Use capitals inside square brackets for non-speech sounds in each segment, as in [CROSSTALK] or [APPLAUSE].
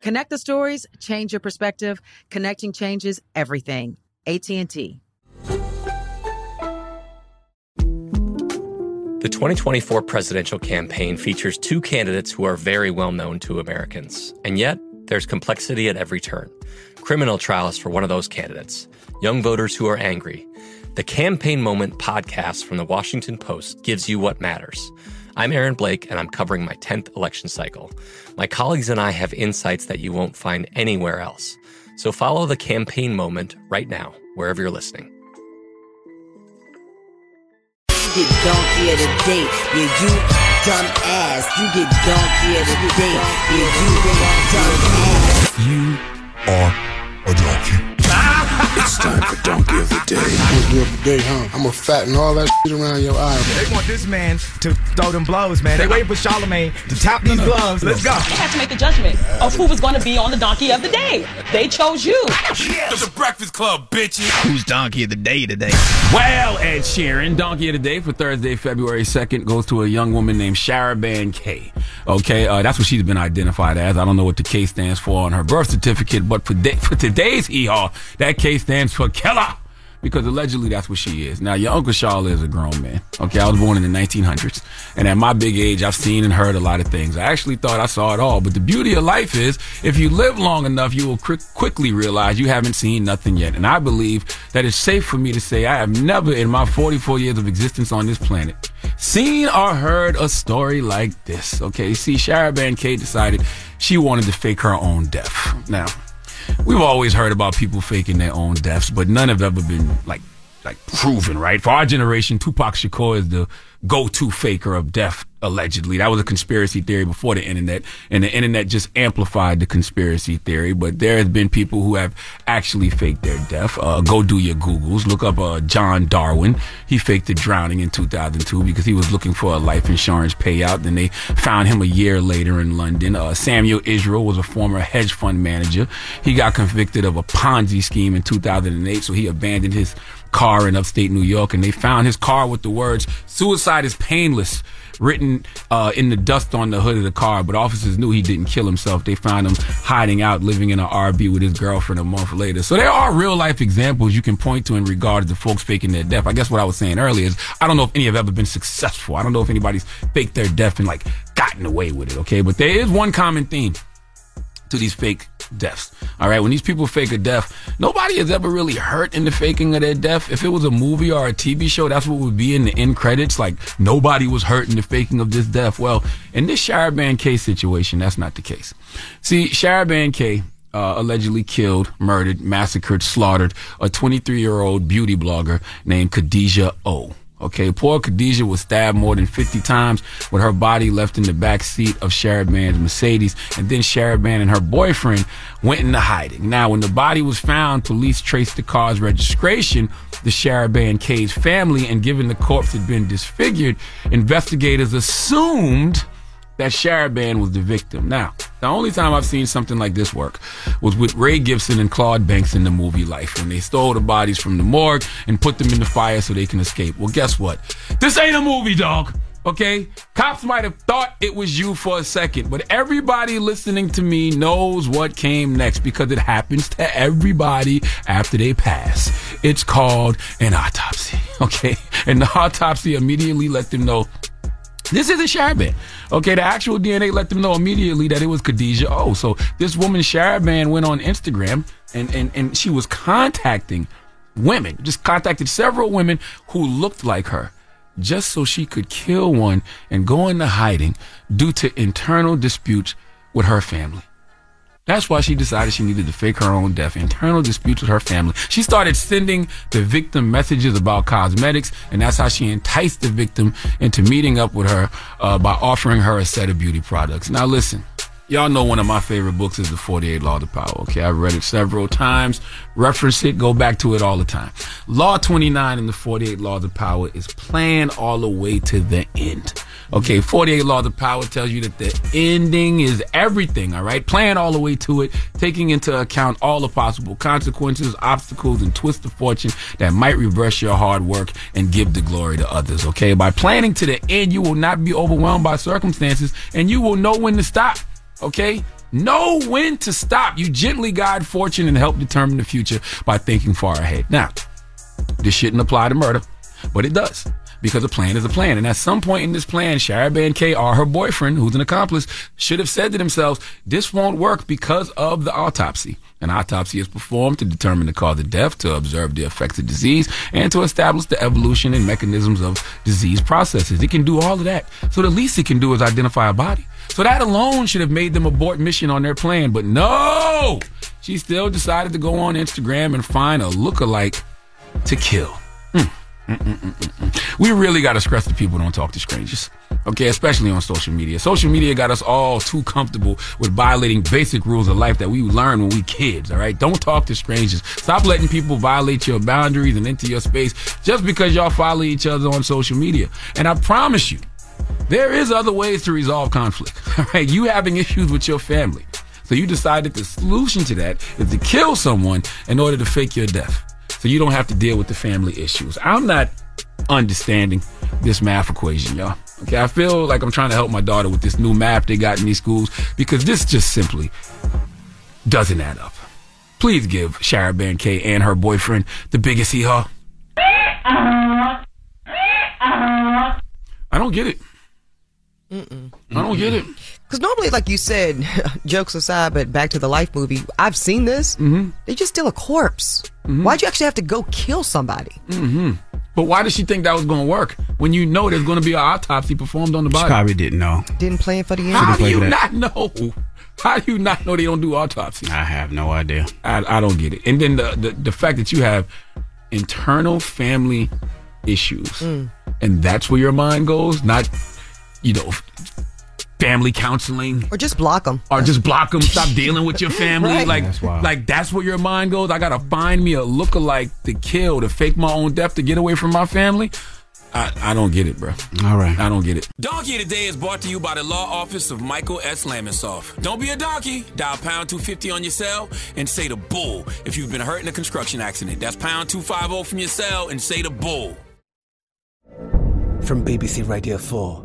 Connect the stories, change your perspective. Connecting changes everything. AT&T. The 2024 presidential campaign features two candidates who are very well known to Americans. And yet, there's complexity at every turn. Criminal trials for one of those candidates, young voters who are angry. The Campaign Moment podcast from the Washington Post gives you what matters. I'm Aaron Blake, and I'm covering my 10th election cycle. My colleagues and I have insights that you won't find anywhere else. So follow the campaign moment right now, wherever you're listening. You get donkey of the day, yeah, you dumb ass. You get donkey of the day, yeah, you dumb ass. You are a donkey. It's time for Donkey of the Day. Donkey of the Day, huh? I'm gonna fatten all that shit around your eye. They want this man to throw them blows, man. They waiting for Charlamagne to tap these gloves. Let's go. They had to make a judgment of who was going to be on the Donkey of the Day. They chose you. Yes. The Breakfast Club, bitches. Who's Donkey of the Day today? Well, Ed Sheeran, Donkey of the Day for Thursday, February 2nd goes to a young woman named Sharaban K. Okay, uh, that's what she's been identified as. I don't know what the K stands for on her birth certificate, but for, day, [LAUGHS] for today's hee haw, that K stands for killer because allegedly that's what she is. Now, your Uncle Charla is a grown man. Okay, I was born in the 1900s, and at my big age, I've seen and heard a lot of things. I actually thought I saw it all, but the beauty of life is if you live long enough, you will quickly realize you haven't seen nothing yet. And I believe that it's safe for me to say I have never, in my 44 years of existence on this planet, seen or heard a story like this. Okay, see, Sharaban K decided she wanted to fake her own death. Now, we've always heard about people faking their own deaths, but none have ever been like like proven, right? For our generation, Tupac Shakur is the go-to faker of death, allegedly. That was a conspiracy theory before the internet, and the internet just amplified the conspiracy theory. But there has been people who have actually faked their death. Uh, go do your Googles. Look up uh, John Darwin. He faked a drowning in 2002 because he was looking for a life insurance payout. Then they found him a year later in London. Uh, Samuel Israel was a former hedge fund manager. He got convicted of a Ponzi scheme in 2008, so he abandoned his car in upstate New York, and they found his car with the words "Suicide is painless" written uh, in the dust on the hood of the car. But officers knew he didn't kill himself. They found him hiding out, living in an RV with his girlfriend a month later. So there are real life examples you can point to in regard to folks faking their death. I guess what I was saying earlier is I don't know if any have ever been successful. I don't know if anybody's faked their death and like gotten away with it. Okay, but there is one common theme to these fake deaths. All right, when these people fake a death, nobody has ever really hurt in the faking of their death. If it was a movie or a TV show, that's what would be in the end credits. Like nobody was hurt in the faking of this death. Well, in this Sharaban K situation, that's not the case. See, Sharaban K uh, allegedly killed, murdered, massacred, slaughtered a 23 year old beauty blogger named Khadijah O. Okay, poor Khadijah was stabbed more than 50 times with her body left in the back seat of Sharaban's Mercedes. And then Sharaban and her boyfriend went into hiding. Now, when the body was found, police traced the car's registration the Sharaban K's family. And given the corpse had been disfigured, investigators assumed that Sharaban was the victim. Now, the only time I've seen something like this work was with Ray Gibson and Claude Banks in the movie Life when they stole the bodies from the morgue and put them in the fire so they can escape. Well, guess what? This ain't a movie, dog. Okay? Cops might have thought it was you for a second, but everybody listening to me knows what came next because it happens to everybody after they pass. It's called an autopsy. [LAUGHS] Okay? And the autopsy immediately let them know this is a Sharaban. Okay, the actual DNA let them know immediately that it was Khadijah Oh, So this woman Sharaban went on Instagram and, and, and she was contacting women, just contacted several women who looked like her just so she could kill one and go into hiding due to internal disputes with her family. That's why she decided she needed to fake her own death. Internal disputes with her family. She started sending the victim messages about cosmetics, and that's how she enticed the victim into meeting up with her uh, by offering her a set of beauty products. Now, listen, Y'all know one of my favorite books is The 48 Laws of Power. Okay, I've read it several times, reference it, go back to it all the time. Law 29 in The 48 Laws of Power is plan all the way to the end. Okay, 48 Laws of Power tells you that the ending is everything, all right? Plan all the way to it, taking into account all the possible consequences, obstacles, and twists of fortune that might reverse your hard work and give the glory to others, okay? By planning to the end, you will not be overwhelmed by circumstances and you will know when to stop. Okay? Know when to stop. You gently guide fortune and help determine the future by thinking far ahead. Now, this shouldn't apply to murder, but it does. Because a plan is a plan. And at some point in this plan, Sharaban K or her boyfriend, who's an accomplice, should have said to themselves, this won't work because of the autopsy. An autopsy is performed to determine the cause of death, to observe the effects of disease, and to establish the evolution and mechanisms of disease processes. It can do all of that. So the least it can do is identify a body. So that alone should have made them abort mission on their plan. But no, she still decided to go on Instagram and find a lookalike to kill. Mm. We really got to stress the people don't talk to strangers. Okay, especially on social media. Social media got us all too comfortable with violating basic rules of life that we learned when we kids, all right? Don't talk to strangers. Stop letting people violate your boundaries and into your space just because y'all follow each other on social media. And I promise you, there is other ways to resolve conflict. [LAUGHS] All right, you having issues with your family. So you decided the solution to that is to kill someone in order to fake your death. So you don't have to deal with the family issues. I'm not understanding this math equation, y'all. Okay, I feel like I'm trying to help my daughter with this new math they got in these schools because this just simply doesn't add up. Please give Sharaban K and her boyfriend the biggest hee haw. Uh-huh. Uh-huh. I don't get it. Mm-mm. I don't get it. Because normally, like you said, [LAUGHS] jokes aside, but back to the life movie, I've seen this. Mm-hmm. They just steal a corpse. Why'd you actually have to go kill somebody? Mm-hmm. But why did she think that was going to work when you know there's going to be an autopsy performed on the body? She probably didn't know. Didn't plan for the end. How do you not know? How do you not know they don't do autopsies? I have no idea. I, I don't get it. And then the, the the fact that you have internal family issues, Mm. and that's where your mind goes, not you know family counseling Or just block them. or just block them. Stop dealing with your [LAUGHS] family. Right. Like, That's wild. like that's where your mind goes. I gotta find me a lookalike to kill, to fake my own death, to get away from my family. I, I don't get it, bro. All right. I don't get it. Donkey Today is brought to you by the law office of Michael S. Lamonsoff. Don't be a donkey. Dial pound 250 on your cell and say the bull if you've been hurt in a construction accident. That's pound 250 from your cell and say the bull. From BBC Radio 4,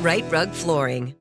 Rite Rug Flooring.